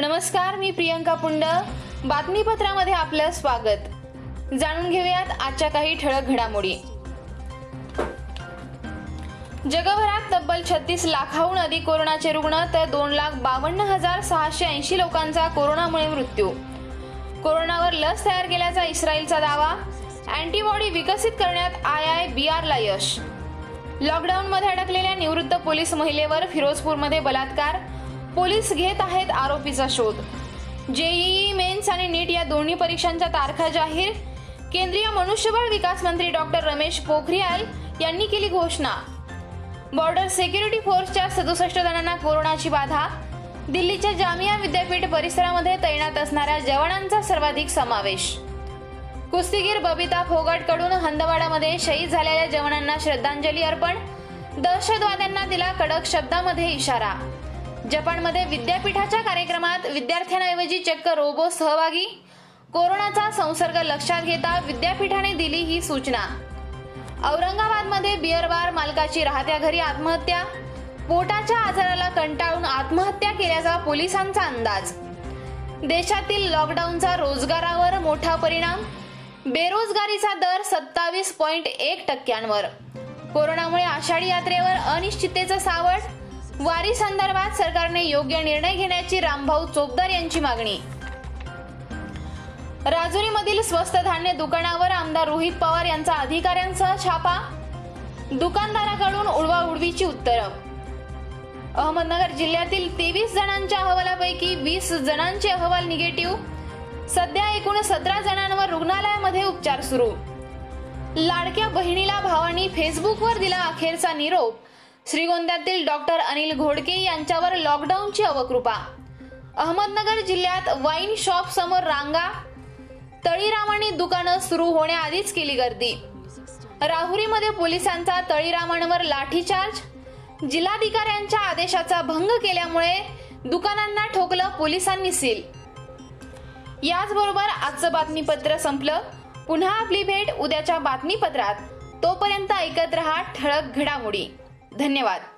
नमस्कार मी प्रियंका पुंड बातमीपत्रामध्ये आपलं स्वागत. जाणून घेऊयात आजच्या काही ठळक घडामोडी. जगभरात तब्बल छत्तीस लाखाहून अधिक कोरोनाचे रुग्ण तर दोन लाख बावन्न हजार सहाशे ऐंशी लोकांचा कोरोनामुळे मृत्यू. कोरोनावर लस तयार केल्याचा इस्रायलचा दावा. अँटीबॉडी विकसित करण्यात आय आय बी आरला यश. लॉकडाऊनमध्ये अडकलेल्या निवृत्त पोलीस महिलेवर फिरोजपूरमध्ये बलात्कार. पोलीस घेत आहेत आरोपीचा शोध. जेईई मेन्स आणि नीट या दोन्ही परीक्षांच्या तारखा जाहीर. केंद्रीय मनुष्यबळ विकास मंत्री डॉक्टर रमेश पोखरियाल यांनी केली घोषणा. बॉर्डर सिक्युरिटी फोर्सच्या सदुसष्ट जणांना कोरोनाची बाधा. दिल्लीच्या जामिया विद्यापीठ परिसरामध्ये तैनात असणाऱ्या जवानांचा सर्वाधिक समावेश. कुस्तीगीर बबिता फोगटकडून हंदवाडामध्ये शहीद झालेल्या जवानांना श्रद्धांजली अर्पण. दहशतवाद्यांना दिला कडक शब्दामध्ये इशारा. जपानमध्ये विद्यापीठाच्या कार्यक्रमात विद्यार्थ्यांऐवजी चक्क रोबो सहभागी. कोरोनाचा संसर्ग लक्षात घेता विद्यापीठाने दिली ही सूचना. औरंगाबादमध्ये बिअर बार मालकाची राहत्या घरी आत्महत्या. पोटाच्या आजाराला कंटाळून आत्महत्या केल्याचा पोलिसांचा अंदाज. देशातील लॉकडाऊनचा रोजगारावर मोठा परिणाम. बेरोजगारीचा दर सत्तावीस पॉइंट एक टक्क्यांवर. कोरोनामुळे आषाढी यात्रेवर अनिश्चिततेचं सावट. वारी संदर्भात सरकारने योग्य निर्णय घेण्याची रामभाऊ चोपदार यांची मागणी. राजुरीमधील स्वस्त धान्य दुकानावर आमदार रोहित पवार यांचा अधिकाऱ्यांसह छापा दुकानदाराकडून उडवाउडवीची उत्तरं. अहमदनगर जिल्ह्यातील तेवीस जणांच्या अहवालापैकी वीस जणांचे अहवाल निगेटिव्ह. सध्या एकूण सतरा जणांवर रुग्णालयामध्ये उपचार सुरू. लाडक्या बहिणीला भावानी फेसबुकवर दिला अखेरचा निरोप श्रीगोंद्यातील डॉक्टर अनिल घोडके यांच्यावर लॉकडाऊनची अवकृपा अहमदनगर जिल्ह्यात वाईन शॉप समोर रांगा. तळीरामाने दुकानं सुरू होण्याआधीच केली गर्दी. राहुरीमध्ये पोलिसांचा तळीरामांवर लाठीचार्ज. जिल्हाधिकाऱ्यांच्या आदेशाचा भंग केल्यामुळे दुकानांना ठोकलं पोलिसांनी सील. याचबरोबर आजचं बातमीपत्र संपलं. पुन्हा आपली भेट उद्याच्या बातमीपत्रात. तोपर्यंत ऐकत रहा ठळक घडामोडी. धन्यवाद.